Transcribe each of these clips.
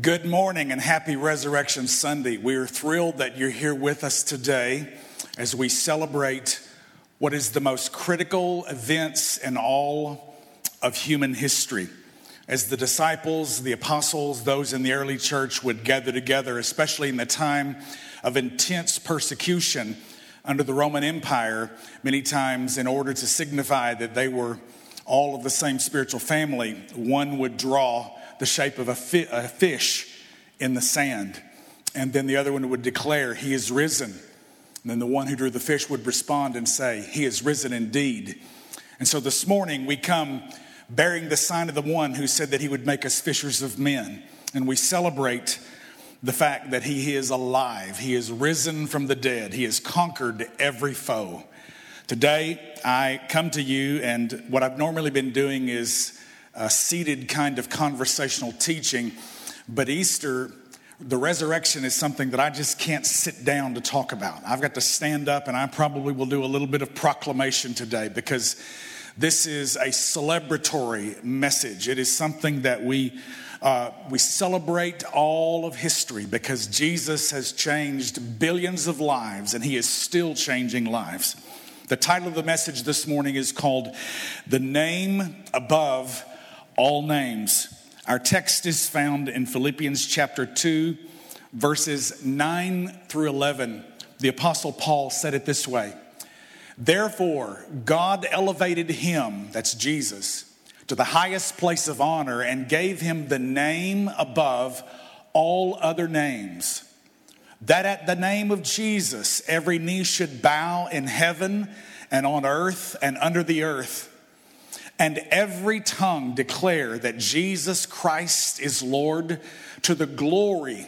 Good morning and happy Resurrection Sunday. We are thrilled that you're here with us today as we celebrate what is the most critical events in all of human history. As the disciples, the apostles, those in the early church would gather together, especially in the time of intense persecution under the Roman Empire, many times in order to signify that they were all of the same spiritual family, one would draw the shape of a, fi- a fish in the sand. And then the other one would declare, He is risen. And then the one who drew the fish would respond and say, He is risen indeed. And so this morning we come bearing the sign of the one who said that he would make us fishers of men. And we celebrate the fact that he is alive. He is risen from the dead. He has conquered every foe. Today, I come to you, and what I've normally been doing is a seated kind of conversational teaching. But Easter, the resurrection is something that I just can't sit down to talk about. I've got to stand up and I probably will do a little bit of proclamation today because this is a celebratory message. It is something that we uh, we celebrate all of history because Jesus has changed billions of lives and he is still changing lives. The title of the message this morning is called The Name Above all names. Our text is found in Philippians chapter 2, verses 9 through 11. The Apostle Paul said it this way Therefore, God elevated him, that's Jesus, to the highest place of honor and gave him the name above all other names. That at the name of Jesus, every knee should bow in heaven and on earth and under the earth and every tongue declare that Jesus Christ is Lord to the glory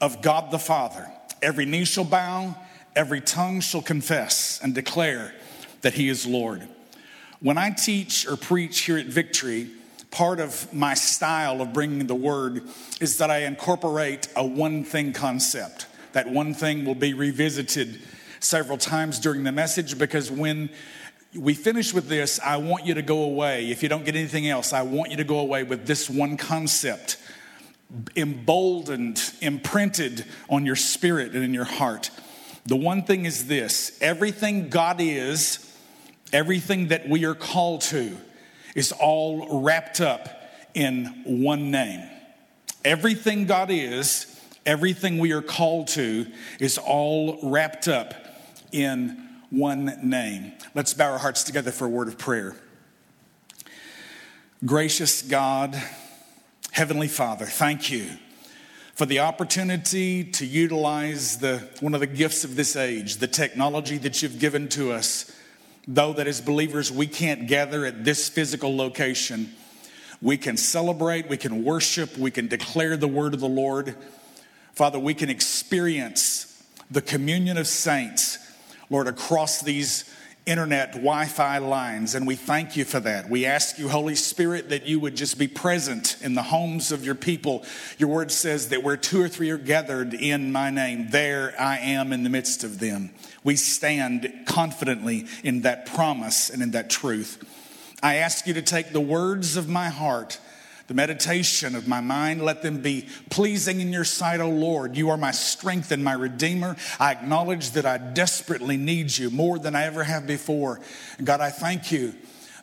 of God the Father. Every knee shall bow, every tongue shall confess and declare that He is Lord. When I teach or preach here at Victory, part of my style of bringing the word is that I incorporate a one thing concept. That one thing will be revisited several times during the message because when we finish with this. I want you to go away. If you don't get anything else, I want you to go away with this one concept emboldened, imprinted on your spirit and in your heart. The one thing is this everything God is, everything that we are called to, is all wrapped up in one name. Everything God is, everything we are called to, is all wrapped up in one name. Let's bow our hearts together for a word of prayer. Gracious God, Heavenly Father, thank you for the opportunity to utilize the, one of the gifts of this age, the technology that you've given to us. Though that as believers we can't gather at this physical location, we can celebrate, we can worship, we can declare the word of the Lord. Father, we can experience the communion of saints Lord, across these internet Wi Fi lines, and we thank you for that. We ask you, Holy Spirit, that you would just be present in the homes of your people. Your word says that where two or three are gathered in my name, there I am in the midst of them. We stand confidently in that promise and in that truth. I ask you to take the words of my heart the meditation of my mind, let them be pleasing in your sight, O Lord. You are my strength and my redeemer. I acknowledge that I desperately need you more than I ever have before. God, I thank you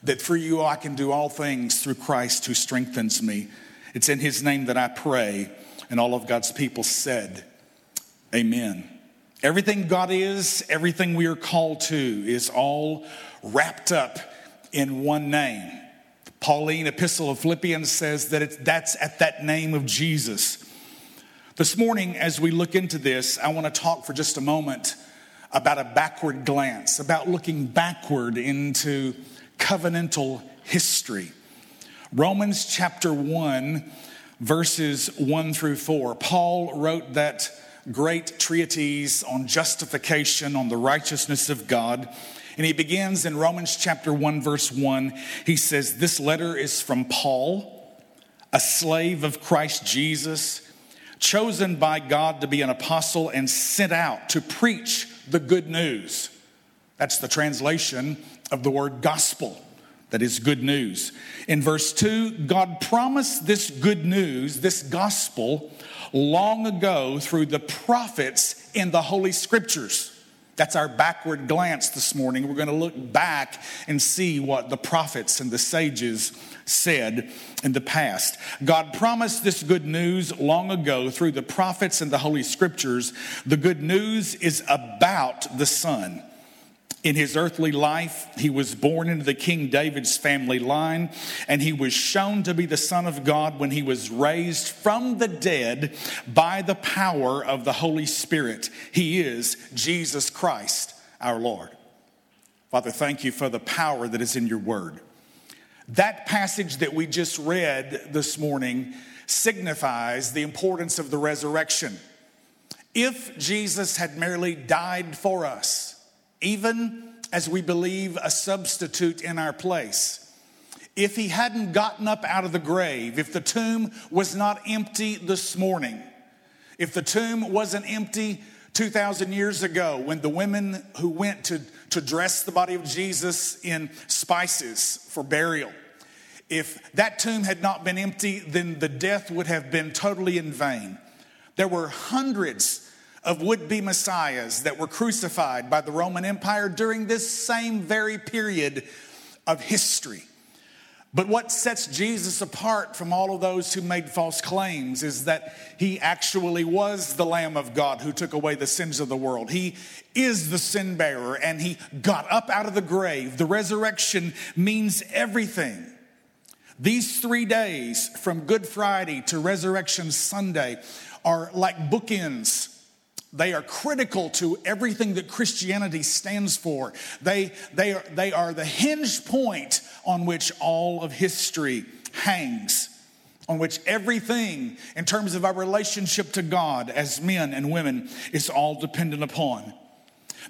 that through you I can do all things through Christ who strengthens me. It's in his name that I pray. And all of God's people said, Amen. Everything God is, everything we are called to, is all wrapped up in one name. Pauline epistle of Philippians says that it's, that's at that name of Jesus. This morning, as we look into this, I want to talk for just a moment about a backward glance, about looking backward into covenantal history. Romans chapter 1, verses 1 through 4. Paul wrote that great treatise on justification, on the righteousness of God. And he begins in Romans chapter 1, verse 1. He says, This letter is from Paul, a slave of Christ Jesus, chosen by God to be an apostle and sent out to preach the good news. That's the translation of the word gospel. That is good news. In verse 2, God promised this good news, this gospel, long ago through the prophets in the Holy Scriptures. That's our backward glance this morning. We're going to look back and see what the prophets and the sages said in the past. God promised this good news long ago through the prophets and the Holy Scriptures. The good news is about the Son. In his earthly life, he was born into the King David's family line, and he was shown to be the Son of God when he was raised from the dead by the power of the Holy Spirit. He is Jesus Christ, our Lord. Father, thank you for the power that is in your word. That passage that we just read this morning signifies the importance of the resurrection. If Jesus had merely died for us, even as we believe a substitute in our place, if he hadn't gotten up out of the grave, if the tomb was not empty this morning, if the tomb wasn't empty 2,000 years ago when the women who went to, to dress the body of Jesus in spices for burial, if that tomb had not been empty, then the death would have been totally in vain. There were hundreds of would be messiahs that were crucified by the Roman Empire during this same very period of history. But what sets Jesus apart from all of those who made false claims is that he actually was the Lamb of God who took away the sins of the world. He is the sin bearer and he got up out of the grave. The resurrection means everything. These three days, from Good Friday to Resurrection Sunday, are like bookends. They are critical to everything that Christianity stands for. They, they, are, they are the hinge point on which all of history hangs, on which everything in terms of our relationship to God as men and women is all dependent upon.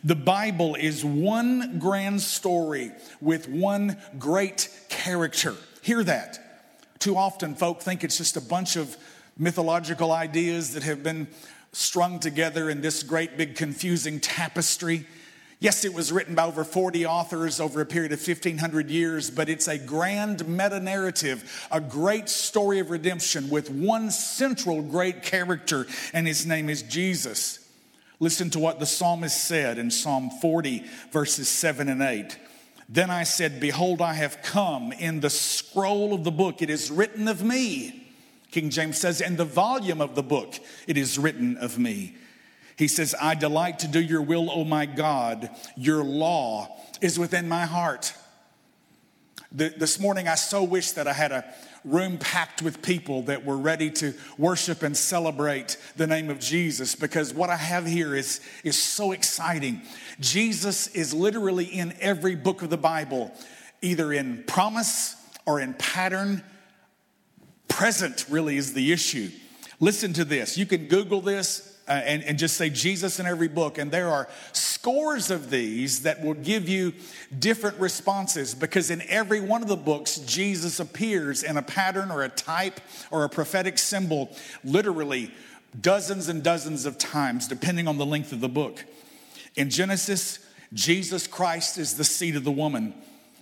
The Bible is one grand story with one great character. Hear that. Too often, folk think it's just a bunch of mythological ideas that have been strung together in this great big confusing tapestry. Yes, it was written by over 40 authors over a period of 1500 years, but it's a grand meta narrative, a great story of redemption with one central great character, and his name is Jesus. Listen to what the psalmist said in Psalm 40, verses 7 and 8. Then I said, Behold, I have come. In the scroll of the book, it is written of me. King James says, In the volume of the book, it is written of me. He says, I delight to do your will, O my God. Your law is within my heart. The, this morning, I so wish that I had a room packed with people that were ready to worship and celebrate the name of Jesus because what I have here is, is so exciting. Jesus is literally in every book of the Bible, either in promise or in pattern. Present really is the issue. Listen to this. You can Google this uh, and, and just say Jesus in every book, and there are scores of these that will give you different responses because in every one of the books, Jesus appears in a pattern or a type or a prophetic symbol, literally dozens and dozens of times, depending on the length of the book. In Genesis, Jesus Christ is the seed of the woman.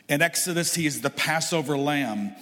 In Exodus, he is the Passover lamb.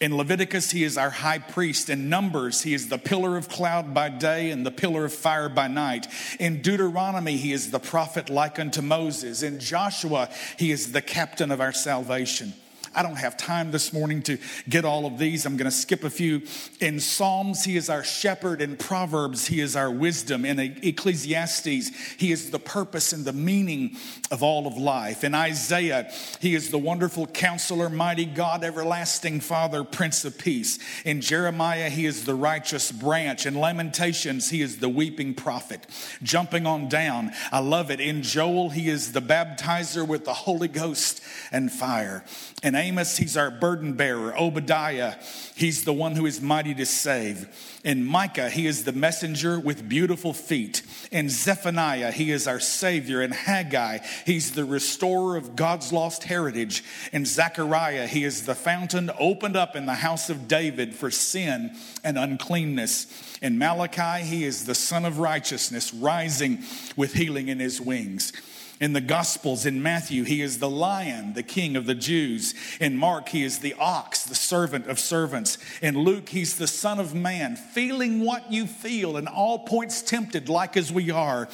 In Leviticus, he is our high priest. In Numbers, he is the pillar of cloud by day and the pillar of fire by night. In Deuteronomy, he is the prophet like unto Moses. In Joshua, he is the captain of our salvation. I don't have time this morning to get all of these. I'm going to skip a few. In Psalms, he is our shepherd. In Proverbs, he is our wisdom. In Ecclesiastes, he is the purpose and the meaning of all of life. In Isaiah, he is the wonderful counselor, mighty God, everlasting Father, Prince of Peace. In Jeremiah, he is the righteous branch. In Lamentations, he is the weeping prophet. Jumping on down, I love it. In Joel, he is the baptizer with the Holy Ghost and fire. In Amos, he's our burden bearer. Obadiah, he's the one who is mighty to save. And Micah, he is the messenger with beautiful feet. And Zephaniah, he is our savior. And Haggai, he's the restorer of God's lost heritage. And Zechariah, he is the fountain opened up in the house of David for sin and uncleanness. And Malachi, he is the sun of righteousness, rising with healing in his wings. In the Gospels, in Matthew, he is the lion, the king of the Jews. In Mark, he is the ox, the servant of servants. In Luke, he's the Son of Man, feeling what you feel, and all points tempted, like as we are,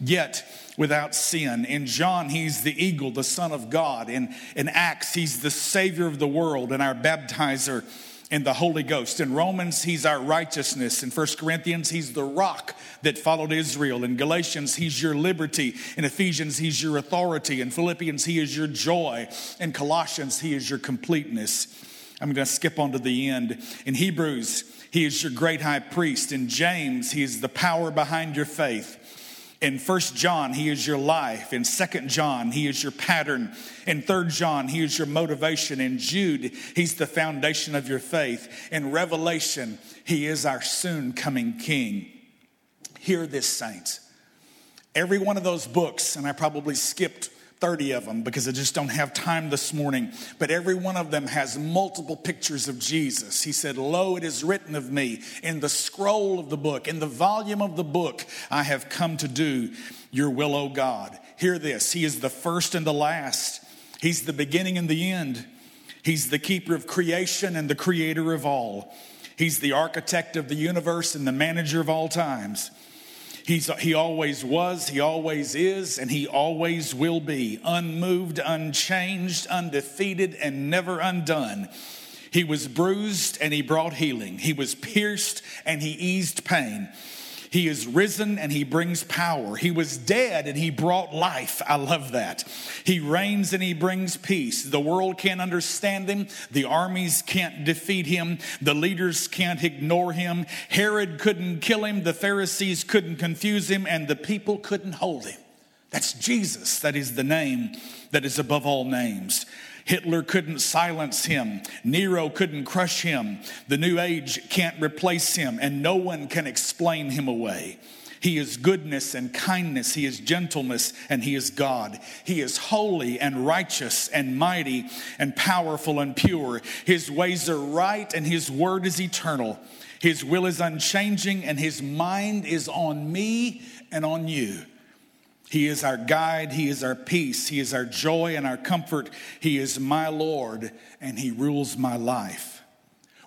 yet without sin. In John, he's the eagle, the Son of God. In, in Acts, he's the Savior of the world and our baptizer in the Holy Ghost. In Romans, he's our righteousness. In 1 Corinthians, he's the rock that followed Israel. In Galatians, he's your liberty. In Ephesians, he's your authority. In Philippians, he is your joy. In Colossians, he is your completeness. I'm going to skip on to the end. In Hebrews, he is your great high priest. In James, he is the power behind your faith. In First John, he is your life. In Second John, he is your pattern. In Third John, he is your motivation. In Jude, he's the foundation of your faith. In Revelation, he is our soon coming king. Hear this, saints. Every one of those books, and I probably skipped 30 of them because I just don't have time this morning. But every one of them has multiple pictures of Jesus. He said, Lo, it is written of me in the scroll of the book, in the volume of the book, I have come to do your will, O God. Hear this He is the first and the last, He's the beginning and the end. He's the keeper of creation and the creator of all. He's the architect of the universe and the manager of all times. He's, he always was, he always is, and he always will be, unmoved, unchanged, undefeated, and never undone. He was bruised and he brought healing. He was pierced and he eased pain. He is risen and he brings power. He was dead and he brought life. I love that. He reigns and he brings peace. The world can't understand him. The armies can't defeat him. The leaders can't ignore him. Herod couldn't kill him. The Pharisees couldn't confuse him and the people couldn't hold him. That's Jesus. That is the name that is above all names. Hitler couldn't silence him. Nero couldn't crush him. The New Age can't replace him, and no one can explain him away. He is goodness and kindness. He is gentleness and He is God. He is holy and righteous and mighty and powerful and pure. His ways are right and His word is eternal. His will is unchanging and His mind is on me and on you. He is our guide. He is our peace. He is our joy and our comfort. He is my Lord and He rules my life.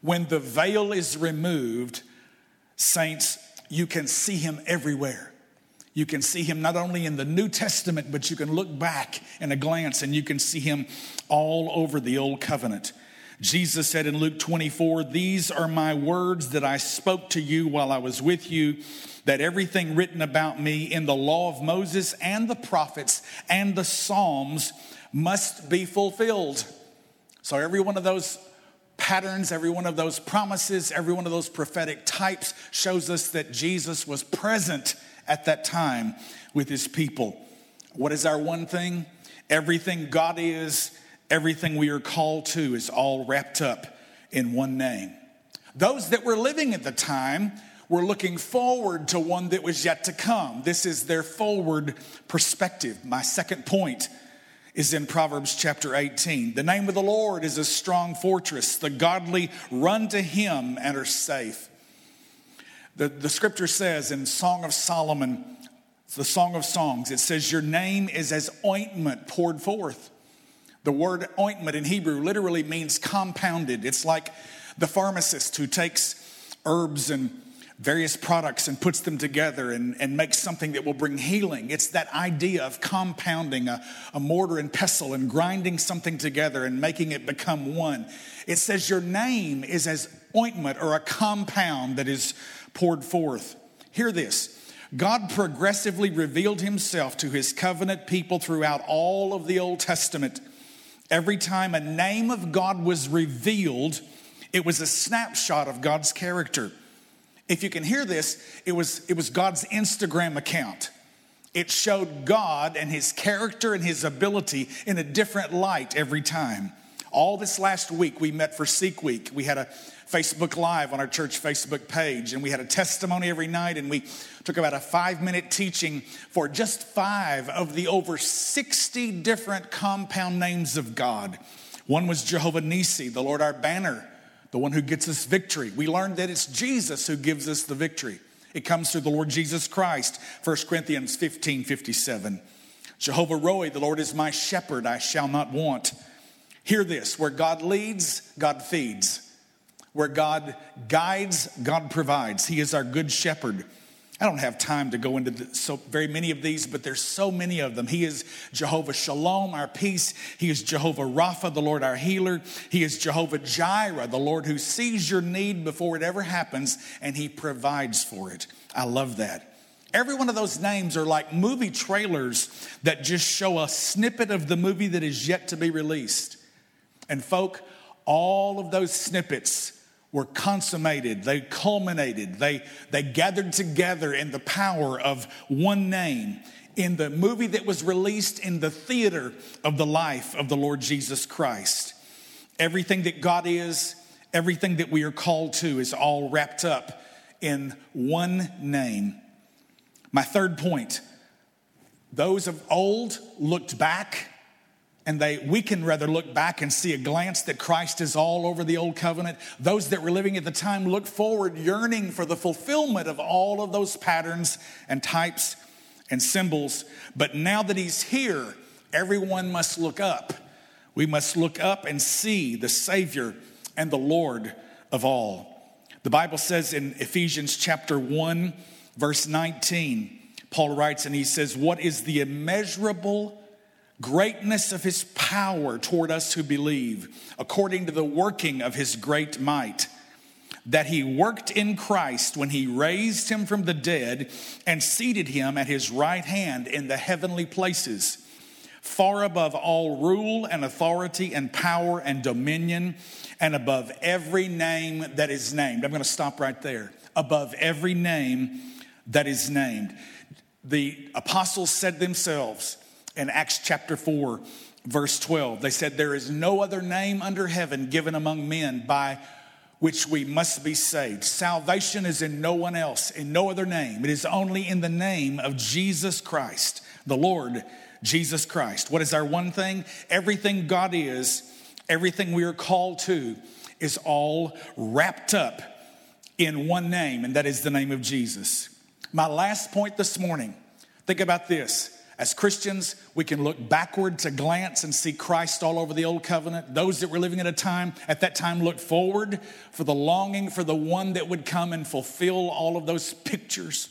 When the veil is removed, saints, you can see Him everywhere. You can see Him not only in the New Testament, but you can look back in a glance and you can see Him all over the Old Covenant. Jesus said in Luke 24, These are my words that I spoke to you while I was with you that everything written about me in the law of Moses and the prophets and the Psalms must be fulfilled. So, every one of those patterns, every one of those promises, every one of those prophetic types shows us that Jesus was present at that time with his people. What is our one thing? Everything God is, everything we are called to is all wrapped up in one name. Those that were living at the time were looking forward to one that was yet to come. This is their forward perspective. My second point is in Proverbs chapter 18. The name of the Lord is a strong fortress. The godly run to him and are safe. The, the scripture says in Song of Solomon, the Song of Songs, it says, Your name is as ointment poured forth. The word ointment in Hebrew literally means compounded. It's like the pharmacist who takes herbs and various products and puts them together and, and makes something that will bring healing. It's that idea of compounding a, a mortar and pestle and grinding something together and making it become one. It says your name is as ointment or a compound that is poured forth. Hear this. God progressively revealed himself to his covenant people throughout all of the Old Testament. Every time a name of God was revealed, it was a snapshot of God's character. If you can hear this, it was, it was God's Instagram account. It showed God and his character and his ability in a different light every time. All this last week, we met for Seek Week. We had a Facebook Live on our church Facebook page, and we had a testimony every night, and we took about a five minute teaching for just five of the over 60 different compound names of God. One was Jehovah Nisi, the Lord our banner the one who gets us victory. We learned that it's Jesus who gives us the victory. It comes through the Lord Jesus Christ, 1 Corinthians 15 57. Jehovah Roi, the Lord is my shepherd, I shall not want. Hear this where God leads, God feeds. Where God guides, God provides. He is our good shepherd. I don't have time to go into the, so very many of these, but there's so many of them. He is Jehovah Shalom, our peace. He is Jehovah Rapha, the Lord our healer. He is Jehovah Jireh, the Lord who sees your need before it ever happens and he provides for it. I love that. Every one of those names are like movie trailers that just show a snippet of the movie that is yet to be released. And folk, all of those snippets were consummated, they culminated, they, they gathered together in the power of one name in the movie that was released in the theater of the life of the Lord Jesus Christ. Everything that God is, everything that we are called to is all wrapped up in one name. My third point those of old looked back and they we can rather look back and see a glance that Christ is all over the old covenant. Those that were living at the time look forward, yearning for the fulfillment of all of those patterns and types and symbols. But now that he's here, everyone must look up. We must look up and see the Savior and the Lord of all. The Bible says in Ephesians chapter 1, verse 19, Paul writes and he says, What is the immeasurable greatness of his power toward us who believe, according to the working of his great might, that he worked in Christ when he raised him from the dead and seated him at his right hand in the heavenly places, far above all rule and authority and power and dominion, and above every name that is named. I'm going to stop right there. Above every name that is named. The apostles said themselves, in Acts chapter 4, verse 12. They said, There is no other name under heaven given among men by which we must be saved. Salvation is in no one else, in no other name. It is only in the name of Jesus Christ, the Lord Jesus Christ. What is our one thing? Everything God is, everything we are called to, is all wrapped up in one name, and that is the name of Jesus. My last point this morning think about this. As Christians, we can look backward to glance and see Christ all over the old covenant. Those that were living at a time, at that time, looked forward for the longing for the one that would come and fulfill all of those pictures.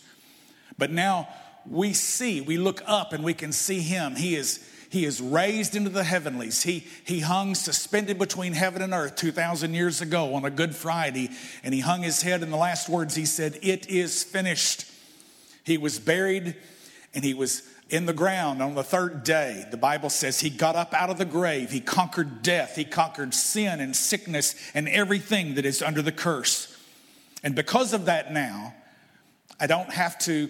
But now we see, we look up and we can see him. He is, he is raised into the heavenlies. He, he hung suspended between heaven and earth 2,000 years ago on a Good Friday, and he hung his head. In the last words, he said, It is finished. He was buried and he was in the ground on the third day. The Bible says he got up out of the grave. He conquered death. He conquered sin and sickness and everything that is under the curse. And because of that, now, I don't have to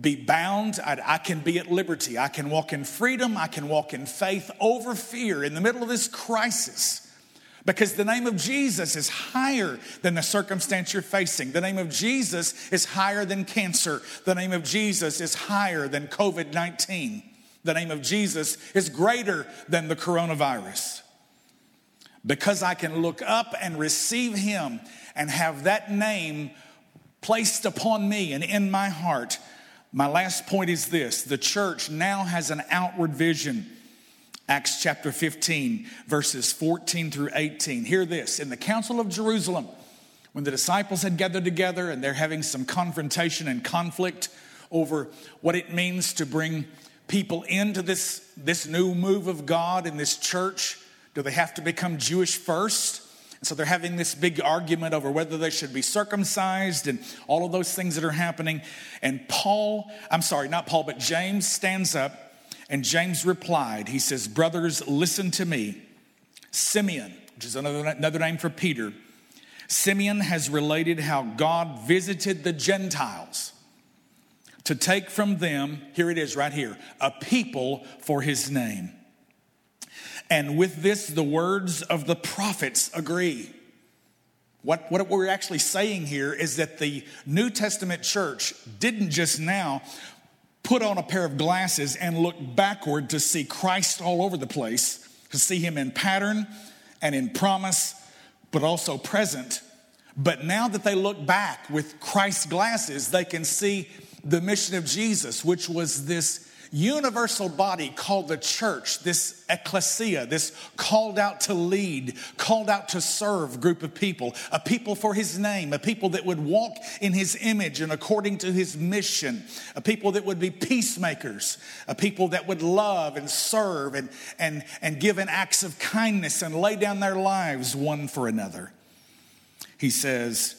be bound. I, I, can be at liberty. I can walk in freedom. I can walk in faith over fear in the middle of this crisis. Because the name of Jesus is higher than the circumstance you're facing. The name of Jesus is higher than cancer. The name of Jesus is higher than COVID 19. The name of Jesus is greater than the coronavirus. Because I can look up and receive Him and have that name placed upon me and in my heart. My last point is this the church now has an outward vision Acts chapter 15, verses 14 through 18. Hear this In the Council of Jerusalem, when the disciples had gathered together and they're having some confrontation and conflict over what it means to bring people into this, this new move of God in this church, do they have to become Jewish first? And so they're having this big argument over whether they should be circumcised and all of those things that are happening. And Paul, I'm sorry, not Paul, but James stands up and James replied, he says, Brothers, listen to me. Simeon, which is another, another name for Peter, Simeon has related how God visited the Gentiles to take from them, here it is right here, a people for his name. And with this, the words of the prophets agree. What, what we're actually saying here is that the New Testament church didn't just now put on a pair of glasses and look backward to see Christ all over the place, to see him in pattern and in promise, but also present. But now that they look back with Christ's glasses, they can see the mission of Jesus, which was this universal body called the church, this ecclesia, this called out to lead, called out to serve group of people, a people for his name, a people that would walk in his image and according to his mission, a people that would be peacemakers, a people that would love and serve and, and, and give in acts of kindness and lay down their lives one for another. He says,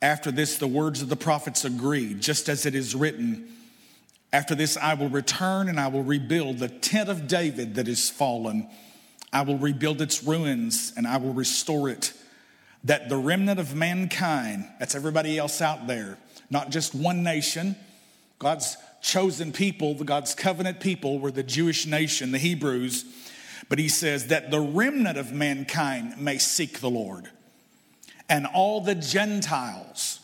after this, the words of the prophets agree, just as it is written, after this, I will return and I will rebuild the tent of David that is fallen. I will rebuild its ruins and I will restore it, that the remnant of mankind, that's everybody else out there, not just one nation, God's chosen people, the God's covenant people were the Jewish nation, the Hebrews. But he says that the remnant of mankind may seek the Lord. And all the Gentiles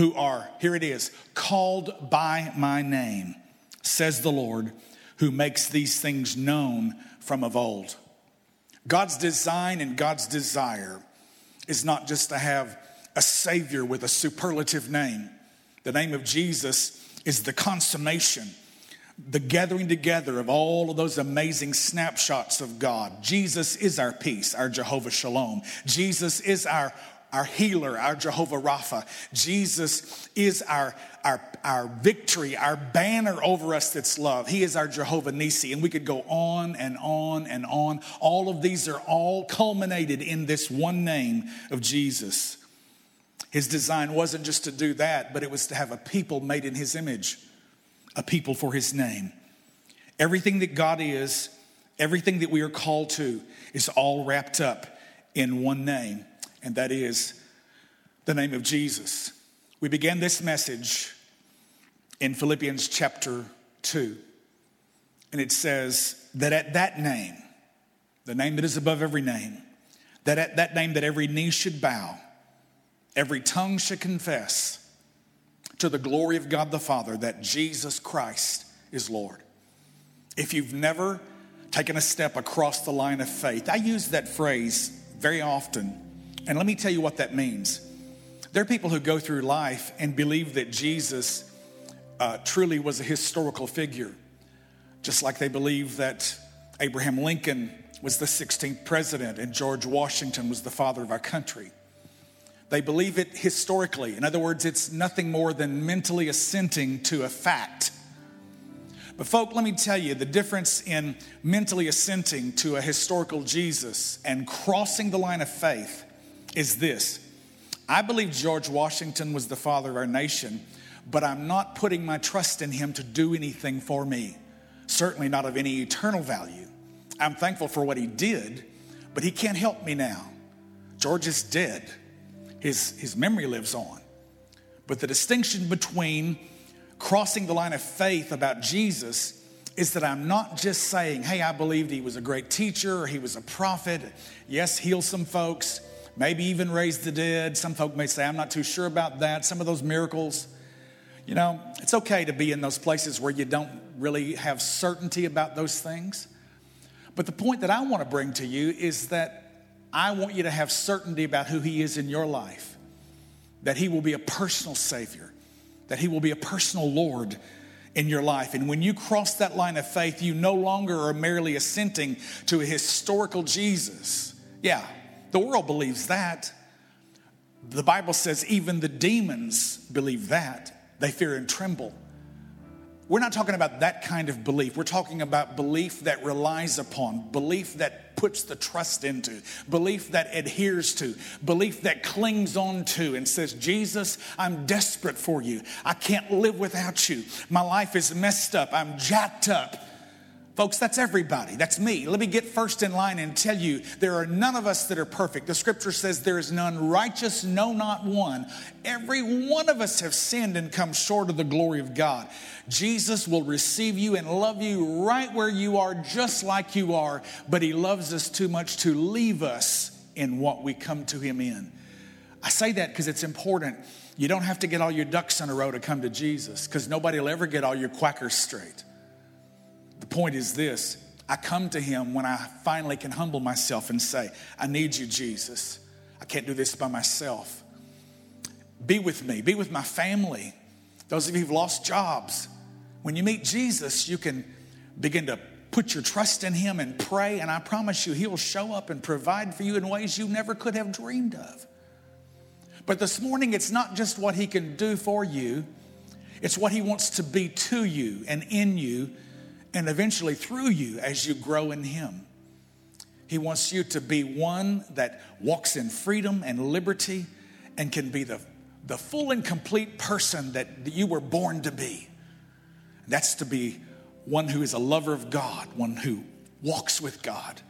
who are, here it is, called by my name, says the Lord, who makes these things known from of old. God's design and God's desire is not just to have a Savior with a superlative name. The name of Jesus is the consummation, the gathering together of all of those amazing snapshots of God. Jesus is our peace, our Jehovah Shalom. Jesus is our our healer, our Jehovah Rapha. Jesus is our, our, our victory, our banner over us that's love. He is our Jehovah Nisi. And we could go on and on and on. All of these are all culminated in this one name of Jesus. His design wasn't just to do that, but it was to have a people made in his image, a people for his name. Everything that God is, everything that we are called to, is all wrapped up in one name and that is the name of Jesus. We began this message in Philippians chapter 2, and it says that at that name, the name that is above every name, that at that name that every knee should bow, every tongue should confess to the glory of God the Father that Jesus Christ is Lord. If you've never taken a step across the line of faith, I use that phrase very often and let me tell you what that means. There are people who go through life and believe that Jesus uh, truly was a historical figure, just like they believe that Abraham Lincoln was the 16th president and George Washington was the father of our country. They believe it historically. In other words, it's nothing more than mentally assenting to a fact. But, folk, let me tell you the difference in mentally assenting to a historical Jesus and crossing the line of faith is this I believe George Washington was the father of our nation, but I'm not putting my trust in him to do anything for me, certainly not of any eternal value. I'm thankful for what he did, but he can't help me now. George is dead, his, his memory lives on. But the distinction between crossing the line of faith about Jesus is that I'm not just saying, hey, I believed he was a great teacher or he was a prophet. Yes, heal some folks maybe even raise the dead. Some folk may say, I'm not too sure about that. Some of those miracles, you know, it's okay to be in those places where you don't really have certainty about those things. But the point that I want to bring to you is that I want you to have certainty about who He is in your life, that He will be a personal Savior, that He will be a personal Lord in your life. And when you cross that line of faith, you no longer are merely assenting to a historical Jesus. Yeah, the world believes that. The Bible says even the demons believe that. They fear and tremble. We're not talking about that kind of belief. We're talking about belief that relies upon, belief that puts the trust into, belief that adheres to, belief that clings on to and says, Jesus, I'm desperate for you. I can't live without you. My life is messed up. I'm jacked up. Folks, that's everybody. That's me. Let me get first in line and tell you there are none of us that are perfect. The scripture says there is none righteous, no, not one. Every one of us have sinned and come short of the glory of God. Jesus will receive you and love you right where you are, just like you are, but He loves us too much to leave us in what we come to Him in. I say that because it's important. You don't have to get all your ducks in a row to come to Jesus because nobody will ever get all your quackers straight. Point is this I come to him when I finally can humble myself and say, I need you, Jesus. I can't do this by myself. Be with me, be with my family. Those of you who've lost jobs, when you meet Jesus, you can begin to put your trust in Him and pray, and I promise you, He'll show up and provide for you in ways you never could have dreamed of. But this morning, it's not just what He can do for you, it's what He wants to be to you and in you, and eventually through you as you grow in Him. He wants you to be one that walks in freedom and liberty and can be the, the full and complete person that you were born to be. That's to be one who is a lover of God, one who walks with God.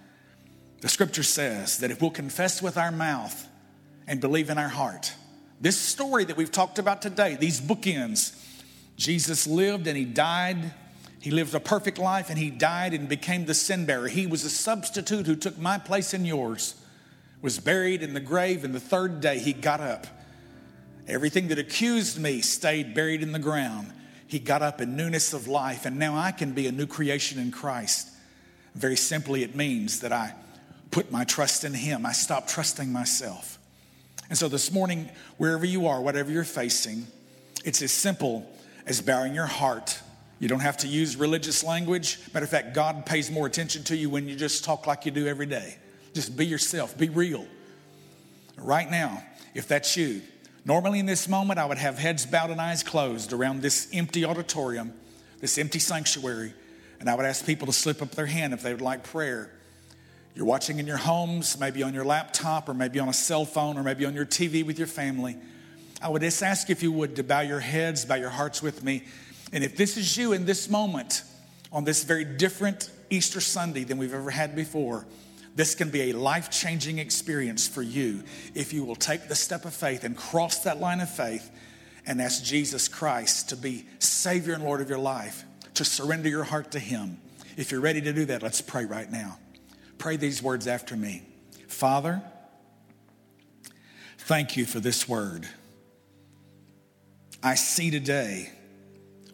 The scripture says that if we'll confess with our mouth and believe in our heart, this story that we've talked about today, these bookends, Jesus lived and he died. He lived a perfect life and he died and became the sin bearer. He was a substitute who took my place and yours, was buried in the grave, and the third day he got up. Everything that accused me stayed buried in the ground. He got up in newness of life, and now I can be a new creation in Christ. Very simply, it means that I put my trust in Him. I stop trusting myself. And so this morning, wherever you are, whatever you're facing, it's as simple as bowing your heart. You don't have to use religious language. Matter of fact, God pays more attention to you when you just talk like you do every day. Just be yourself, be real. Right now, if that's you, Normally, in this moment, I would have heads bowed and eyes closed around this empty auditorium, this empty sanctuary, and I would ask people to slip up their hand if they would like prayer. You're watching in your homes, maybe on your laptop, or maybe on a cell phone, or maybe on your TV with your family. I would just ask if you would to bow your heads, bow your hearts with me. And if this is you in this moment, on this very different Easter Sunday than we've ever had before, this can be a life changing experience for you if you will take the step of faith and cross that line of faith and ask Jesus Christ to be Savior and Lord of your life, to surrender your heart to Him. If you're ready to do that, let's pray right now. Pray these words after me Father, thank you for this word. I see today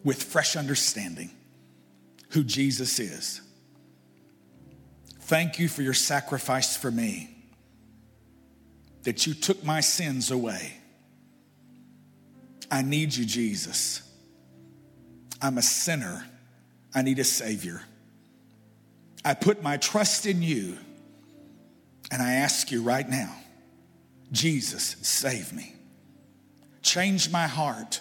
with fresh understanding who Jesus is. Thank you for your sacrifice for me, that you took my sins away. I need you, Jesus. I'm a sinner. I need a Savior. I put my trust in you, and I ask you right now, Jesus, save me. Change my heart.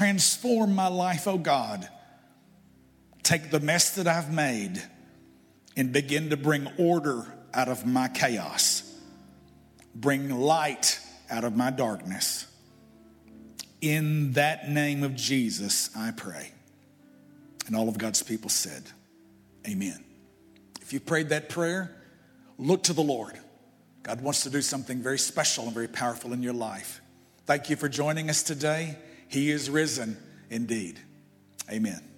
Transform my life, oh God. Take the mess that I've made and begin to bring order out of my chaos, bring light out of my darkness. In that name of Jesus, I pray. And all of God's people said, Amen. If you prayed that prayer, look to the Lord. God wants to do something very special and very powerful in your life. Thank you for joining us today. He is risen indeed. Amen.